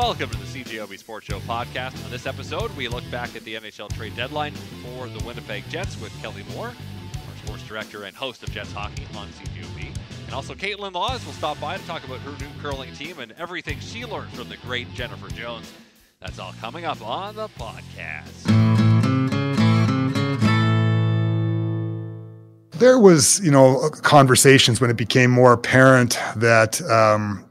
welcome to the CJOB Sports Show podcast. On this episode, we look back at the NHL trade deadline for the Winnipeg Jets with Kelly Moore, our sports director and host of Jets Hockey on CJOB. And also, Kaitlyn Lawes will stop by to talk about her new curling team and everything she learned from the great Jennifer Jones. That's all coming up on the podcast. There was, you know, conversations when it became more apparent that um,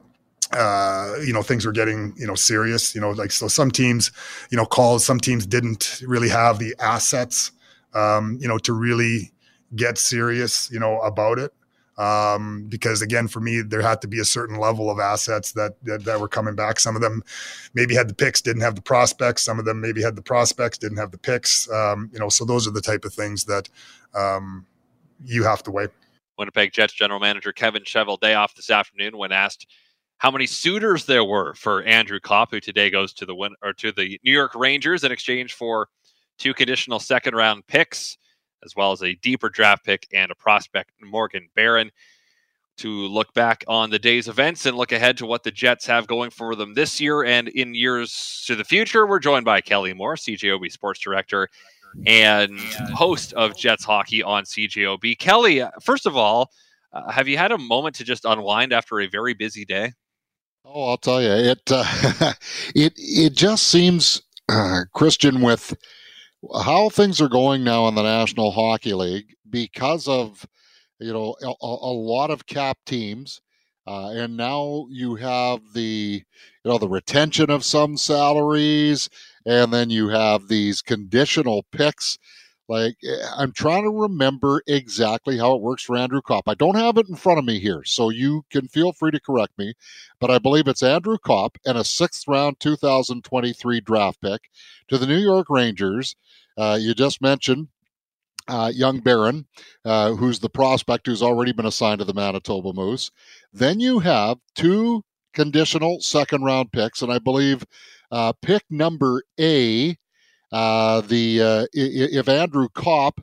uh, you know, things were getting, you know, serious, you know, like, so some teams, you know, calls, some teams didn't really have the assets, um, you know, to really get serious, you know, about it. Um, because again, for me, there had to be a certain level of assets that, that, that were coming back. Some of them maybe had the picks, didn't have the prospects. Some of them maybe had the prospects, didn't have the picks. Um, you know, so those are the type of things that um, you have to weigh. Winnipeg Jets general manager Kevin Cheveldayoff this afternoon when asked how many suitors there were for Andrew Copp, who today goes to the win or to the New York Rangers in exchange for two conditional second round picks, as well as a deeper draft pick and a prospect, Morgan Barron. To look back on the day's events and look ahead to what the Jets have going for them this year and in years to the future, we're joined by Kelly Moore, CJOB Sports Director and host of Jets Hockey on CJOB. Kelly, first of all, uh, have you had a moment to just unwind after a very busy day? Oh, I'll tell you, it uh, it it just seems uh, Christian with how things are going now in the National Hockey League because of you know a, a lot of cap teams, uh, and now you have the you know the retention of some salaries, and then you have these conditional picks like, eh, I'm trying to remember exactly how it works for Andrew Copp. I don't have it in front of me here, so you can feel free to correct me. But I believe it's Andrew Copp and a sixth round 2023 draft pick to the New York Rangers. Uh, you just mentioned uh, young Barron, uh, who's the prospect who's already been assigned to the Manitoba Moose. Then you have two conditional second round picks, and I believe uh, pick number A uh, the uh, if Andrew Copp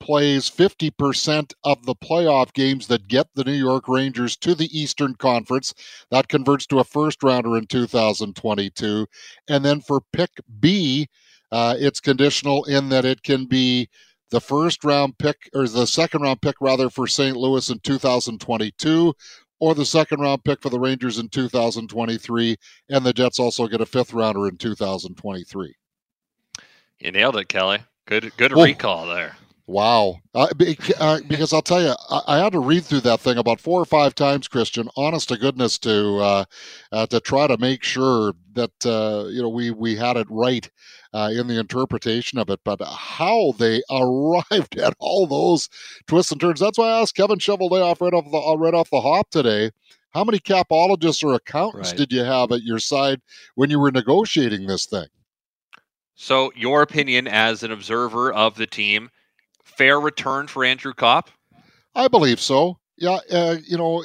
plays 50% of the playoff games that get the New York Rangers to the Eastern Conference, that converts to a first rounder in 2022. And then for pick B, uh, it's conditional in that it can be the first round pick or the second round pick rather for St. Louis in 2022 or the second round pick for the Rangers in 2023 and the Jets also get a fifth rounder in 2023. You nailed it, Kelly. Good, good oh, recall there. Wow. Uh, uh, because I'll tell you, I, had to read through that thing about four or five times, Christian. Honest to goodness, to uh, uh to try to make sure that uh, you know we we had it right uh, in the interpretation of it. But how they arrived at all those twists and turns. That's why I asked Kevin Cheveldayoff right off the right off the hop today. How many capologists or accountants right. did you have at your side when you were negotiating this thing? So, your opinion as an observer of the team, fair return for Andrew Copp? I believe so. Yeah, uh, you know,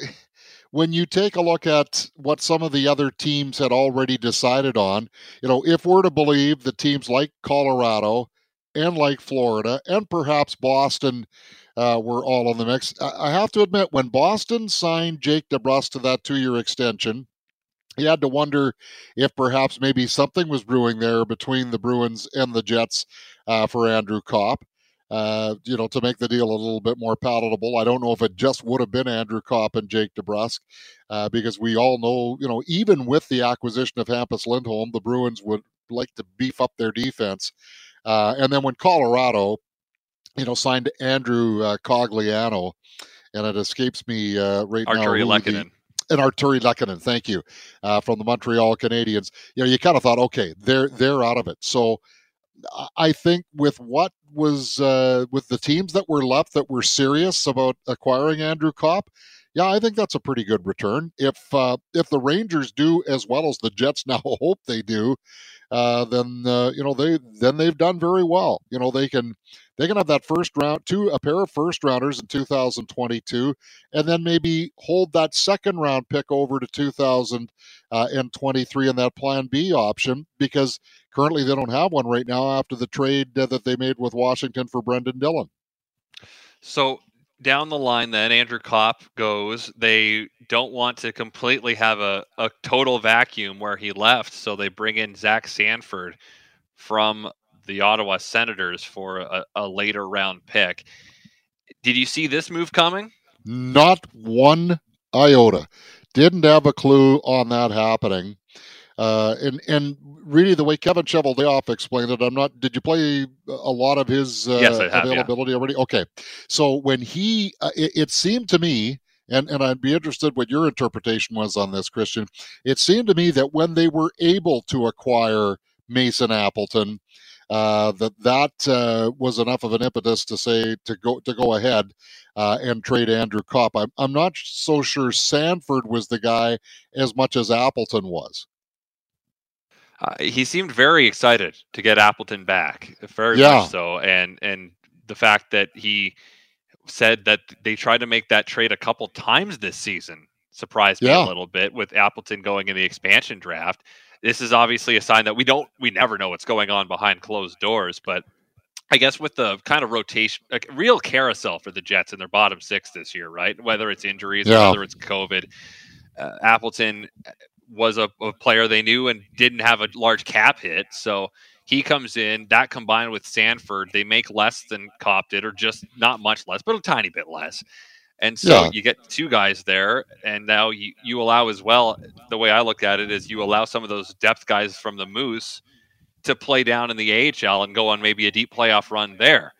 when you take a look at what some of the other teams had already decided on, you know, if we're to believe the teams like Colorado and like Florida and perhaps Boston uh, were all in the mix, I have to admit, when Boston signed Jake DeBrusk to that two year extension, he had to wonder if perhaps maybe something was brewing there between the Bruins and the Jets uh, for Andrew Copp. Uh, you know, to make the deal a little bit more palatable. I don't know if it just would have been Andrew Copp and Jake DeBrusk, uh, because we all know, you know, even with the acquisition of Hampus Lindholm, the Bruins would like to beef up their defense. Uh, and then when Colorado, you know, signed Andrew uh, Cogliano, and it escapes me uh, right Artturi now. Lehkonen and Artturi Lehkonen, thank you, uh, from the Montreal Canadiens. You know, you kind of thought, okay, they're they're out of it. So I think with what was uh, with the teams that were left that were serious about acquiring Andrew Copp, yeah, I think that's a pretty good return. If uh, if the Rangers do as well as the Jets now hope they do, uh, then uh, you know they then they've done very well. You know they can they can have that first round, two a pair of first rounders in 2022, and then maybe hold that second round pick over to 2023 uh, in that Plan B option because currently they don't have one right now after the trade that they made with Washington for Brendan Dillon. So down the line, then Andrew Copp goes. They don't want to completely have a, a total vacuum where he left, so they bring in Zach Sanford from the Ottawa Senators for a, a later round pick. Did you see this move coming? Not one iota. Didn't have a clue on that happening. Uh, and and really, the way Kevin Cheveldayoff explained it, I'm not. Did you play a lot of his uh, yes, have, availability yeah. already? Okay, so when he, uh, it, it, seemed to me, and and I'd be interested what your interpretation was on this, Christian. It seemed to me that when they were able to acquire Mason Appleton, uh, that that uh, was enough of an impetus to say to go to go ahead uh, and trade Andrew Copp. I'm I'm not so sure Sanford was the guy as much as Appleton was. Uh, he seemed very excited to get Appleton back, very yeah. much so, and and the fact that he said that they tried to make that trade a couple times this season surprised me yeah. a little bit with Appleton going in the expansion draft this is obviously a sign that we don't we never know what's going on behind closed doors but i guess with the kind of rotation like real carousel for the jets in their bottom six this year right whether it's injuries yeah. or whether it's covid uh, appleton uh, was a, a, player they knew and didn't have a large cap hit so he comes in that combined with sanford they make less than Copp did or just not much less but a tiny bit less and so yeah. you get two guys there, and now you, you allow as well. The way I look at it is you allow some of those depth guys from the Moose to play down in the AHL and go on maybe a deep playoff run there.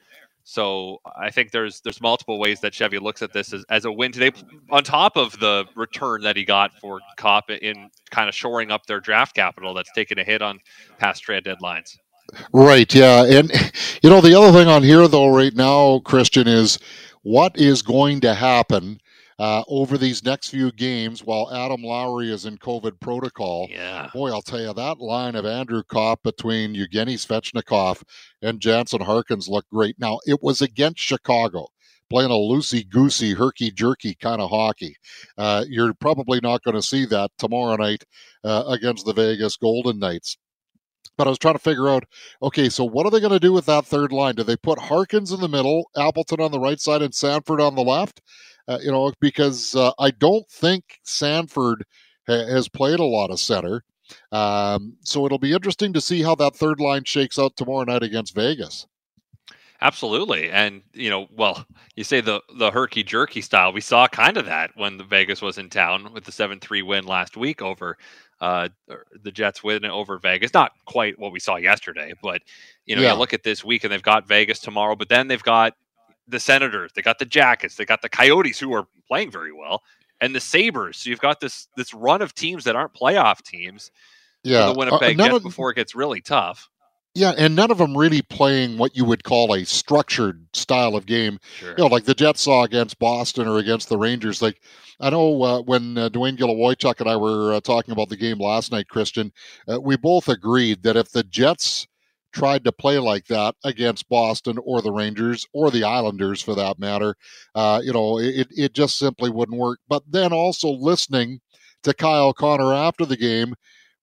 So I think there's there's multiple ways that Chevy looks at this as, as a win today, on top of the return that he got for Copp in kind of shoring up their draft capital that's taken a hit on past trade deadlines. Right. Yeah. And you know the other thing on here though right now, Christian is what is going to happen uh, over these next few games while Adam Lowry is in COVID protocol. Yeah. Boy, I'll tell you, that line of Andrew Copp between Evgeny Svechnikov and Jansen Harkins looked great. Now, it was against Chicago. Playing a loosey goosey, herky jerky kind of hockey. Uh, you're probably not going to see that tomorrow night uh, against the Vegas Golden Knights. But I was trying to figure out, okay, so what are they going to do with that third line? Do they put Harkins in the middle, Appleton on the right side, and Sanford on the left? Uh, you know, because uh, I don't think Sanford ha- has played a lot of center. Um, so it'll be interesting to see how that third line shakes out tomorrow night against Vegas. Absolutely, and you know, well, you say the the herky jerky style. We saw kind of that when the Vegas was in town with the seven three win last week over uh, the Jets win over Vegas. Not quite what we saw yesterday, but you know, yeah. you look at this week and they've got Vegas tomorrow, but then they've got the Senators, they got the Jackets, they got the Coyotes who are playing very well, and the Sabres. So you've got this this run of teams that aren't playoff teams. Yeah, the Winnipeg uh, Jets before it gets really tough. Yeah, and none of them really playing what you would call a structured style of game. Sure. You know, like the Jets saw against Boston or against the Rangers. Like I know uh, when uh, Dwayne Gilowoychuk and I were uh, talking about the game last night, Christian, uh, we both agreed that if the Jets tried to play like that against Boston or the Rangers or the Islanders, for that matter, uh, you know, it it just simply wouldn't work. But then also listening to Kyle Connor after the game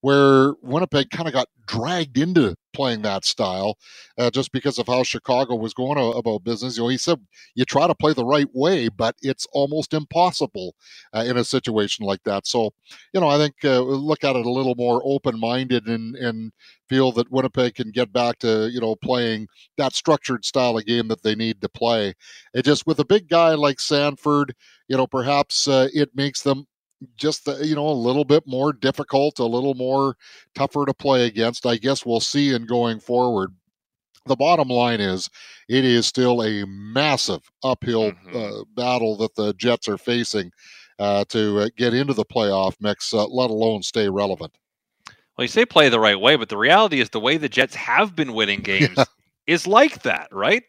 where Winnipeg kind of got dragged into playing that style uh, just because of how Chicago was going about business. You know, he said you try to play the right way, but it's almost impossible uh, in a situation like that. So, you know, I think uh, look at it a little more open minded and and feel that Winnipeg can get back to you know playing that structured style of game that they need to play. It just with a big guy like Sanford, you know, perhaps uh, it makes them just the, you know a little bit more difficult, a little more tougher to play against. I guess we'll see in going forward. The bottom line is, it is still a massive uphill mm-hmm. uh, battle that the Jets are facing uh, to uh, get into the playoff mix, uh, let alone stay relevant. Well, you say play the right way, but the reality is the way the Jets have been winning games yeah. is like that, right?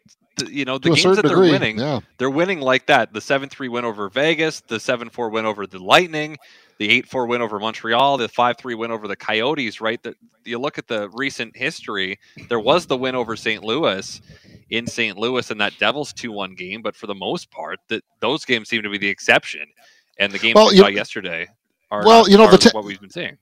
You know the games that they're degree, winning yeah. they're winning like that. The 7-3 win over vegas the 7-4 win over the lightning the 8-4 win over montreal the 5-3 win over the coyotes right? The, you look at the recent history there was the win over st louis in st louis in that devils 2-1 game but for the most part that those games seem to be the exception. And the games well, we saw yesterday are well you know the te- what we've been seeing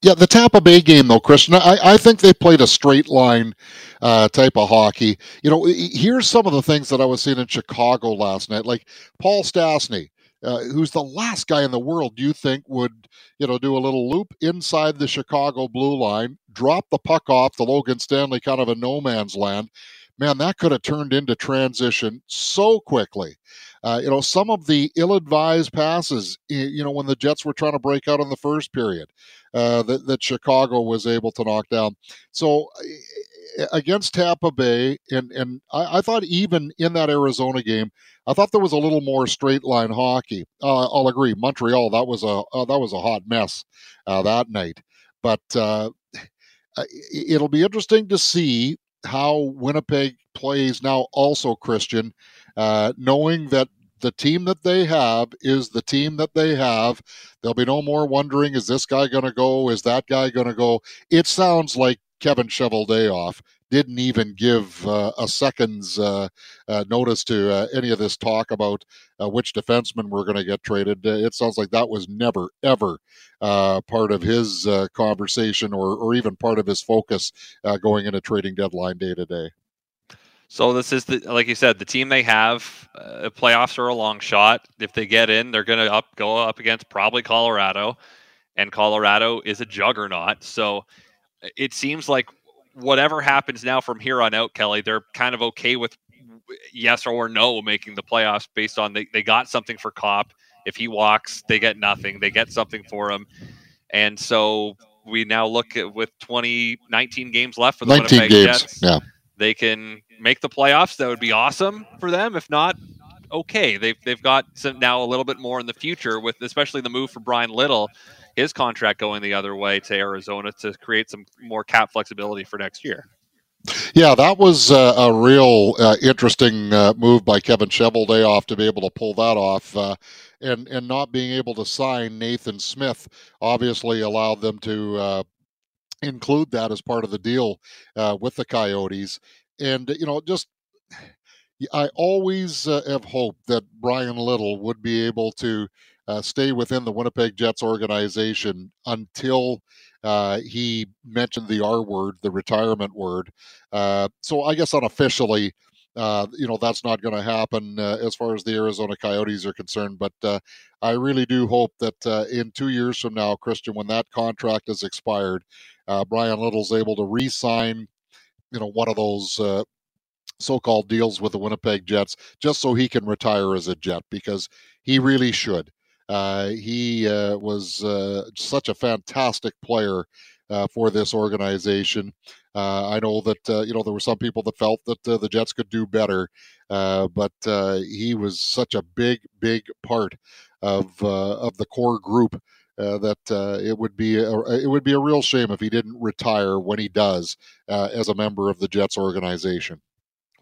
Yeah, the Tampa Bay game, though, Christian, I, I think they played a straight line uh, type of hockey. You know, here's some of the things that I was seeing in Chicago last night. Like Paul Stastny, uh, who's the last guy in the world you think would, you know, do a little loop inside the Chicago blue line, drop the puck off the Logan Stanley kind of a no man's land. Man, that could have turned into transition so quickly. Uh, you know, some of the ill-advised passes, you know, when the Jets were trying to break out in the first period, uh, that, that Chicago was able to knock down. So against Tampa Bay, and and I, I, thought even in that Arizona game, I thought there was a little more straight line hockey. Uh, I'll agree, Montreal that was a uh, that was a hot mess uh, that night, but uh, it'll be interesting to see how Winnipeg plays now. Also, Christian, uh, knowing that the team that they have is the team that they have. There'll be no more wondering, is this guy going to go? Is that guy going to go? It sounds like Kevin Shovel Cheveldayoff didn't even give uh, a second's uh, uh, notice to uh, any of this talk about uh, which defensemen were going to get traded. Uh, it sounds like that was never, ever part of his conversation or, or even part of his focus going into trading deadline day to day. So this is the like you said, the team they have. Uh, playoffs are a long shot. If they get in, they're going to up go up against probably Colorado, and Colorado is a juggernaut. So it seems like whatever happens now from here on out, Kelly, they're kind of okay with yes or no making the playoffs based on they, they got something for Copp. If he walks, they get nothing. They get something for him, and so we now look at with 20, 19 games left for the 19 Winnipeg games. Jets. Yeah they can make the playoffs, that would be awesome for them. If not, okay. They've they've got some now a little bit more in the future with especially the move for Bryan Little, his contract going the other way to Arizona to create some more cap flexibility for next year. Yeah, that was uh, a real uh, interesting uh, move by Kevin Cheveldayoff to be able to pull that off. Uh, and, and not being able to sign Nathan Smith obviously allowed them to uh, include that as part of the deal uh, with the Coyotes. And, you know, just I always uh, have hoped that Bryan Little would be able to uh, stay within the Winnipeg Jets organization until uh, he mentioned the R word, the retirement word. Uh, so I guess unofficially, uh, you know that's not going to happen uh, as far as the Arizona Coyotes are concerned. But I really do hope that in two years from now, Christian, when that contract is expired, Bryan Little's able to re-sign, you know, one of those uh, so-called deals with the Winnipeg Jets, just so he can retire as a Jet because he really should. he was such a fantastic player for this organization. Uh, I know that uh, you know there were some people that felt that uh, the Jets could do better, uh, but uh, he was such a big, big part of uh, of the core group Uh, that uh, it would be a, it would be a real shame if he didn't retire when he does uh, as a member of the Jets organization.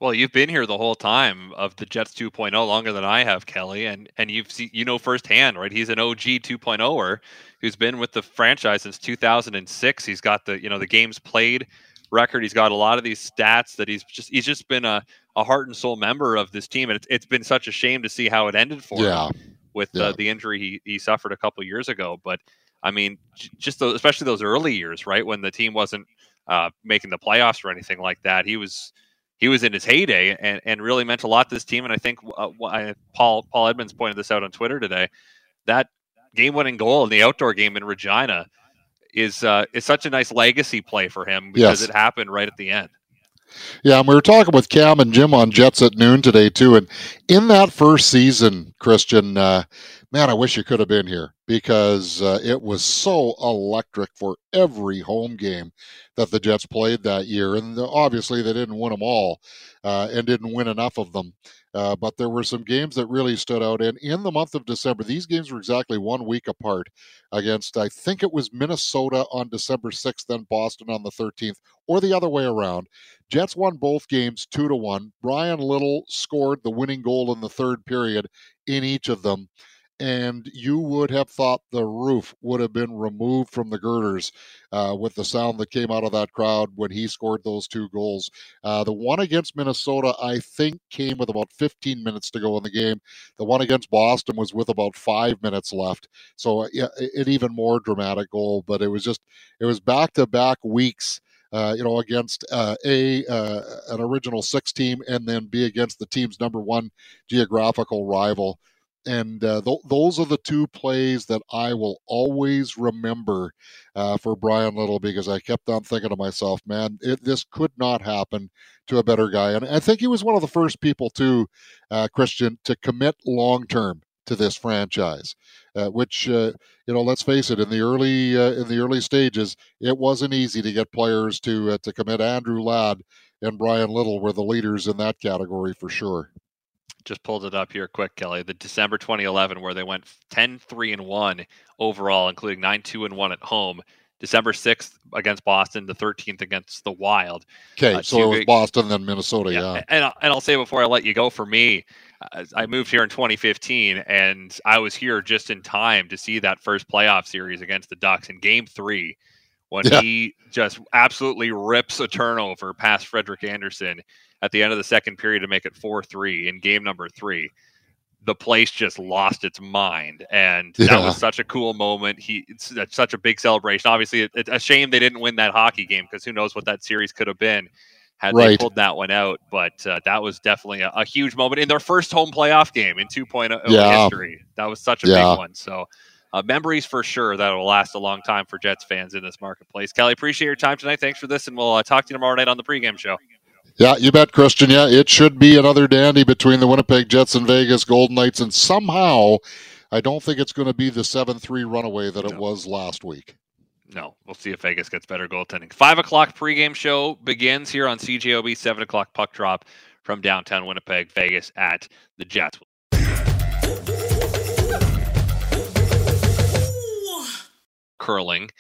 Well, you've been here the whole time of the Jets 2.0 longer than I have, Kelly, and and you've seen you know firsthand, right? He's an OG 2.0er who's been with the franchise since 2006. He's got the you know the games played record. He's got a lot of these stats that he's just he's just been a, a heart and soul member of this team, and it's, it's been such a shame to see how it ended for him. yeah. him with yeah. uh, the injury he, he suffered a couple years ago. But I mean, just those, especially those early years, right when the team wasn't uh, making the playoffs or anything like that, he was he was in his heyday and, and really meant a lot to this team. And I think uh, Paul Paul Edmonds pointed this out on Twitter today. That game winning goal in the outdoor game in Regina is uh, is such a nice legacy play for him because yes. it happened right at the end. Yeah, and we were talking with Cam and Jim on Jets at noon today too. And in that first season, Christian, uh, man, I wish you could have been here because uh, it was so electric for every home game that the Jets played that year. And obviously, they didn't win them all uh, and didn't win enough of them. Uh, but there were some games that really stood out. And in the month of December, these games were exactly one week apart against, I think it was Minnesota on December 6th, then Boston on the 13th, or the other way around. Jets won both games two to one. Bryan Little scored the winning goal in the third period in each of them. And you would have thought the roof would have been removed from the girders uh, with the sound that came out of that crowd when he scored those two goals. Uh, the one against Minnesota, I think, came with about 15 minutes to go in the game. The one against Boston was with about five minutes left. So, uh, yeah, an even more dramatic goal, but it was just, it was back to back weeks. Uh, you know, against uh, a uh, an original six team, and then B against the team's number one geographical rival and uh, th- those are the two plays that I will always remember uh, for Bryan Little because I kept on thinking to myself, man, it, this could not happen to a better guy. And I think he was one of the first people to uh, Christian to commit long term to this franchise, uh, which uh, you know, let's face it, in the early uh, in the early stages, it wasn't easy to get players to to commit. Andrew Ladd and Bryan Little were the leaders in that category for sure just pulled it up here quick, Kelly. The December 2011, where they went 10 3 and 1 overall, including 9 2 and 1 at home. December 6th against Boston, the 13th against the Wild. Okay, uh, so it was Boston, then Minnesota, yeah. yeah. And, and I'll say before I let you go, for me, I moved here in 2015, and I was here just in time to see that first playoff series against the Ducks in game three when yeah. he just absolutely rips a turnover past Frederik Andersen at the end of the second period to make it 4 3 in game number three. The place just lost its mind, and yeah. that was such a cool moment. He, such a big celebration. Obviously, it, it's a shame they didn't win that hockey game because who knows what that series could have been had right. they pulled that one out. But uh, that was definitely a, a, huge moment in their first home playoff game in 2.0 yeah. history. That was such a yeah. big one. So uh, memories for sure that will last a long time for Jets fans in this marketplace. Kelly, appreciate your time tonight. Thanks for this, and we'll uh, talk to you tomorrow night on the pregame show. Yeah, you bet, Christian. Yeah, it should be another dandy between the Winnipeg Jets and Vegas Golden Knights, and somehow, I don't think it's going to be the seven-three runaway that no. it was last week. No, we'll see if Vegas gets better goaltending. Five o'clock pregame show begins here on CJOB. Seven o'clock puck drop from downtown Winnipeg, Vegas at the Jets. Curling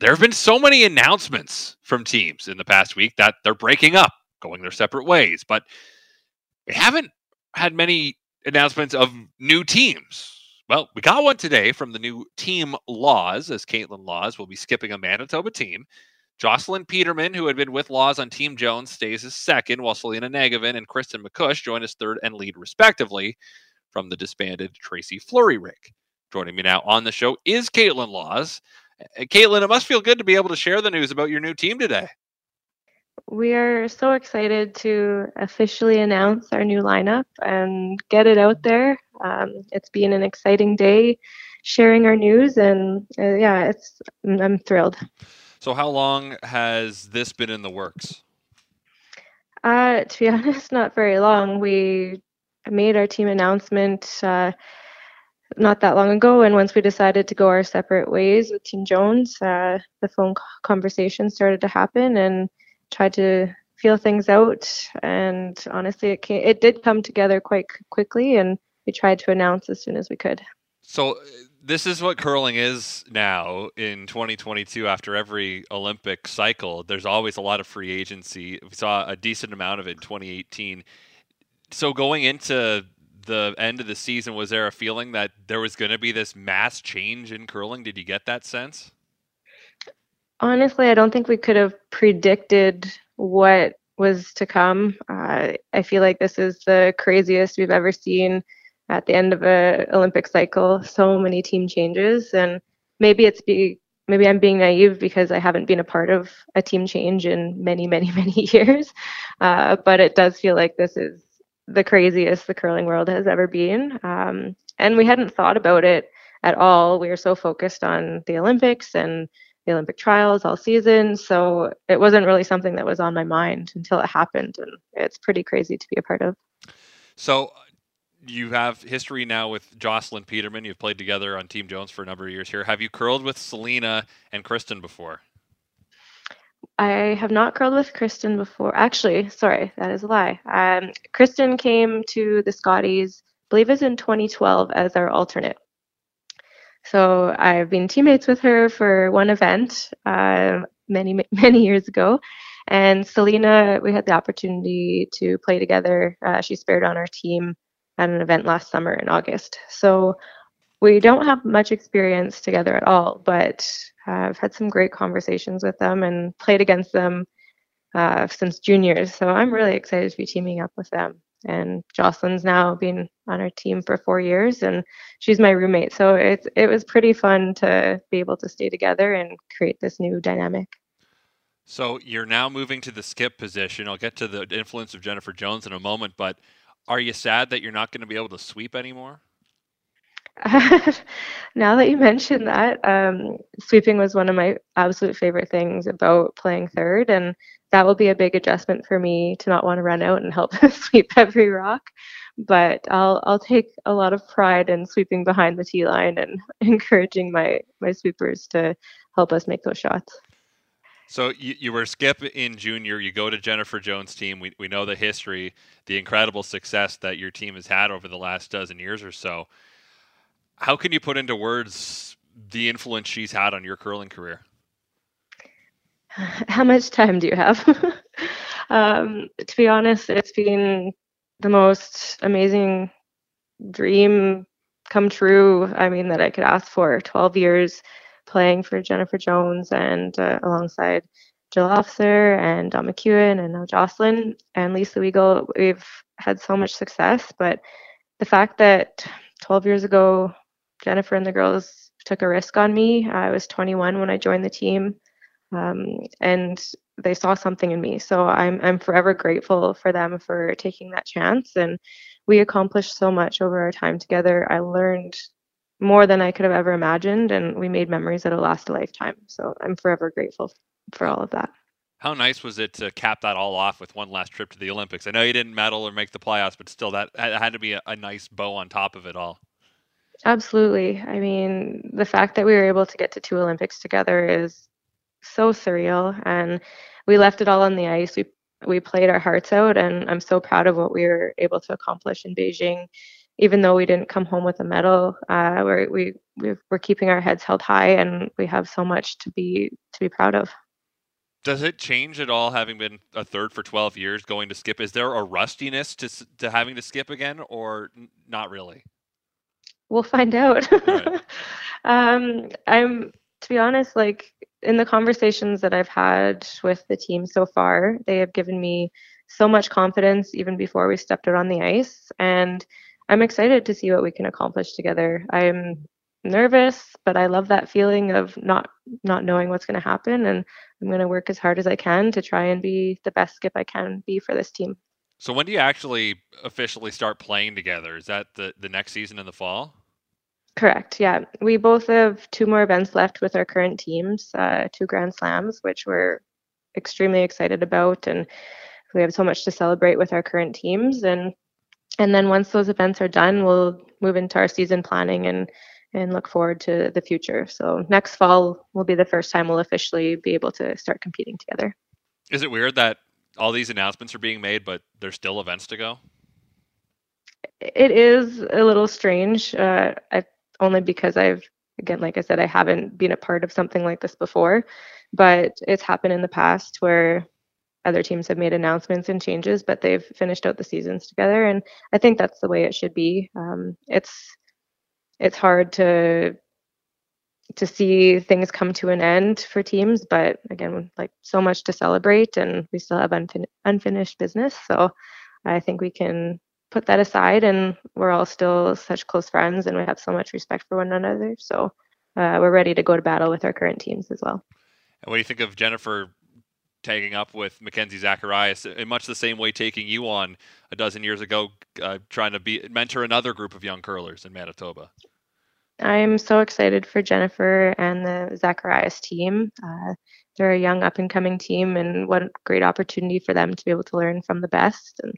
there have been so many announcements from teams in the past week that they're breaking up, going their separate ways, but we haven't had many announcements of new teams. Well, we got one today from the new team Lawes, as Kaitlyn Lawes will be skipping a Manitoba team. Jocelyn Peterman, who had been with Lawes on Team Jones, stays as second, while Selena Njegovan and Kristen MacCuish join as third and lead, respectively, from the disbanded Tracy Fleury Rig. Joining me now on the show is Kaitlyn Lawes. Kaitlyn, it must feel good to be able to share the news about your new team today. We are so excited to officially announce our new lineup and get it out there. Um, it's been an exciting day sharing our news, and uh, yeah, it's I'm thrilled. So, how long has this been in the works? Uh, to be honest, not very long. We made our team announcement uh, not that long ago. And once we decided to go our separate ways with Team Jones, uh, the phone conversation started to happen and tried to feel things out. And honestly, it came, it did come together quite quickly, and we tried to announce as soon as we could. So uh, this is what curling is now in 2022 after every olympic cycle there's always a lot of free agency we saw a decent amount of it in 2018 so going into the end of the season, was there a feeling that there was going to be this mass change in curling? Did you get that sense? Honestly, I don't think we could have predicted what was to come. Uh, I feel like this is the craziest we've ever seen at the end of a Olympic cycle. So many team changes, and maybe it's be maybe I'm being naive because I haven't been a part of a team change in many, many, many years. Uh, but it does feel like this is the craziest the curling world has ever been. Um, and we hadn't thought about it at all. We were so focused on the Olympics and the Olympic trials all season. So it wasn't really something that was on my mind until it happened. And it's pretty crazy to be a part of. So you have history now with Jocelyn Peterman. You've played together on Team Jones for a number of years here. Have you curled with Selena and Kristen before? I have not curled with Kristen before. Actually, sorry, that is a lie. Um, Kristen came to the Scotties, I believe it's in 2012, as our alternate. So I've been teammates with her for one event uh, many, many years ago. And Selena, we had the opportunity to play together. Uh, she spared on our team at an event last summer in August. So we don't have much experience together at all, but uh, I've had some great conversations with them and played against them uh, since juniors. So I'm really excited to be teaming up with them. And Jocelyn's now been on our team for four years, and she's my roommate. So it's it was pretty fun to be able to stay together and create this new dynamic. So you're now moving to the skip position. I'll get to the influence of Jennifer Jones in a moment, but are you sad that you're not going to be able to sweep anymore? now that you mentioned that, um, sweeping was one of my absolute favorite things about playing third, and that will be a big adjustment for me to not want to run out and help sweep every rock. But I'll I'll take a lot of pride in sweeping behind the tee line and encouraging my my sweepers to help us make those shots. So you, you were skip in junior. You go to Jennifer Jones' team. We we know the history, the incredible success that your team has had over the last dozen years or so how can you put into words the influence she's had on your curling career? How much time do you have? um, to be honest, it's been the most amazing dream come true. I mean, that I could ask for. 12 years playing for Jennifer Jones and uh, alongside Jill Officer and Dawn McEwen and now Jocelyn and Lisa Weagle. We've had so much success, but the fact that 12 years ago Jennifer and the girls took a risk on me. I was 21 when I joined the team, um, and they saw something in me. So I'm I'm forever grateful for them for taking that chance. And we accomplished so much over our time together. I learned more than I could have ever imagined, and we made memories that'll last a lifetime. So I'm forever grateful for all of that. How nice was it to cap that all off with one last trip to the Olympics? I know you didn't medal or make the playoffs, but still, that had to be a, a nice bow on top of it all. Absolutely. I mean, the fact that we were able to get to two Olympics together is so surreal and we left it all on the ice. We we played our hearts out and I'm so proud of what we were able to accomplish in Beijing. Even though we didn't come home with a medal, uh, we're, we we're keeping our heads held high and we have so much to be to be proud of. Does it change at all having been a third for 12 years going to skip? Is there a rustiness to to having to skip again or not really? We'll find out. Right. um, I'm to be honest, like in the conversations that I've had with the team so far, they have given me so much confidence even before we stepped out on the ice, and I'm excited to see what we can accomplish together. I'm nervous, but I love that feeling of not not knowing what's going to happen, and I'm going to work as hard as I can to try and be the best skip I can be for this team. So when do you actually officially start playing together? Is that the the next season in the fall? Correct. Yeah, we both have two more events left with our current teams, uh, two Grand Slams, which we're extremely excited about, and we have so much to celebrate with our current teams. And and then once those events are done, we'll move into our season planning and and look forward to the future. So next fall will be the first time we'll officially be able to start competing together. Is it weird that all these announcements are being made, but there's still events to go? It is a little strange. Uh, I only because I've again like I said I haven't been a part of something like this before, but it's happened in the past where other teams have made announcements and changes, but they've finished out the seasons together, and I think that's the way it should be. Um, it's it's hard to to see things come to an end for teams, but again, like so much to celebrate, and we still have unfin- unfinished business. So I think we can put that aside and we're all still such close friends and we have so much respect for one another. So uh, we're ready to go to battle with our current teams as well. And what do you think of Jennifer tagging up with Mackenzie Zacharias in much the same way taking you on a dozen years ago, uh, trying to be mentor another group of young curlers in Manitoba? I'm so excited for Jennifer and the Zacharias team. Uh, they're a young up and coming team, and what a great opportunity for them to be able to learn from the best. And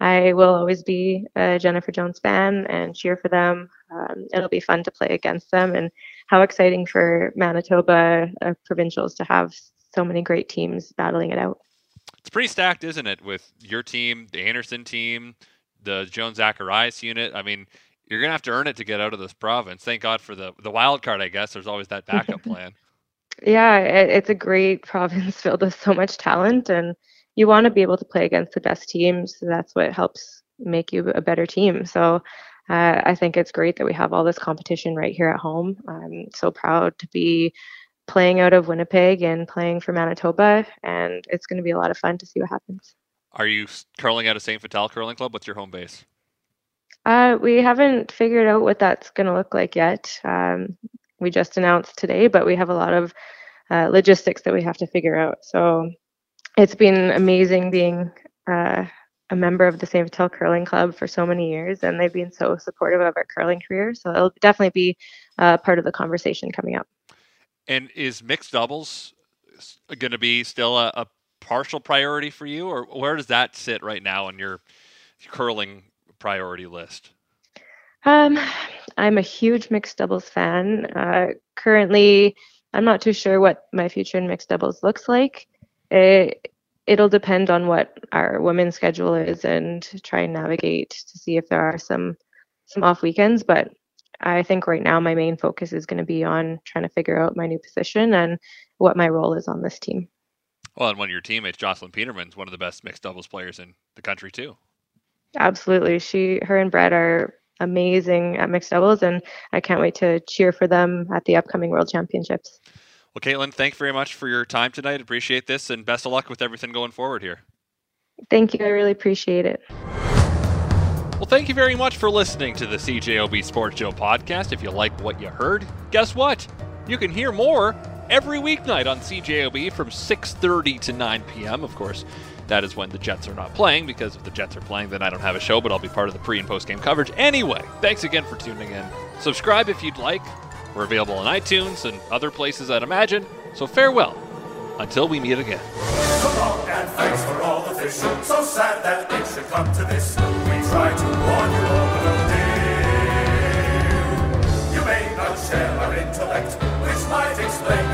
I will always be a Jennifer Jones fan and cheer for them. Um, it'll be fun to play against them, and how exciting for Manitoba uh, provincials to have so many great teams battling it out. It's pretty stacked, isn't it? With your team, the Anderson team, the Jones Zacharias unit. I mean, you're gonna have to earn it to get out of this province. Thank God for the the wild card. I guess there's always that backup plan. Yeah, it, it's a great province filled with so much talent and you want to be able to play against the best teams. That's what helps make you a better team. So uh, I think it's great that we have all this competition right here at home. I'm so proud to be playing out of Winnipeg and playing for Manitoba, and it's going to be a lot of fun to see what happens. Are you curling at a St. Vital Curling Club? What's your home base? Uh, we haven't figured out what that's going to look like yet. Um, we just announced today, but we have a lot of uh, logistics that we have to figure out. So it's been amazing being uh, a member of the St. Vital Curling Club for so many years, and they've been so supportive of our curling career. So it'll definitely be uh, part of the conversation coming up. And is mixed doubles going to be still a, a, partial priority for you, or where does that sit right now in your curling priority list? Um, I'm a huge mixed doubles fan. Uh, currently, I'm not too sure what my future in mixed doubles looks like. It, it'll depend on what our women's schedule is and try and navigate to see if there are some some off weekends. But I think right now my main focus is going to be on trying to figure out my new position and what my role is on this team. Well, and one of your teammates, Jocelyn Peterman, is one of the best mixed doubles players in the country too. Absolutely, she, her, and Brett are amazing at mixed doubles, and I can't wait to cheer for them at the upcoming World Championships. Well, Kaitlyn, thanks very much for your time tonight. Appreciate this, and best of luck with everything going forward here. Thank you. I really appreciate it. Well, thank you very much for listening to the CJOB Sports Show podcast. If you like what you heard, guess what? You can hear more every weeknight on CJOB from 6:30 to 9 p.m. Of course, that is when the Jets are not playing because if the Jets are playing, then I don't have a show, but I'll be part of the pre and post game coverage anyway. Thanks again for tuning in. Subscribe if you'd like. We're available on iTunes and other places, I'd imagine. So farewell until we meet again. And thanks for all the fish. So sad that it should come to this. We try to warn you day. You may not share our intellect, which might explain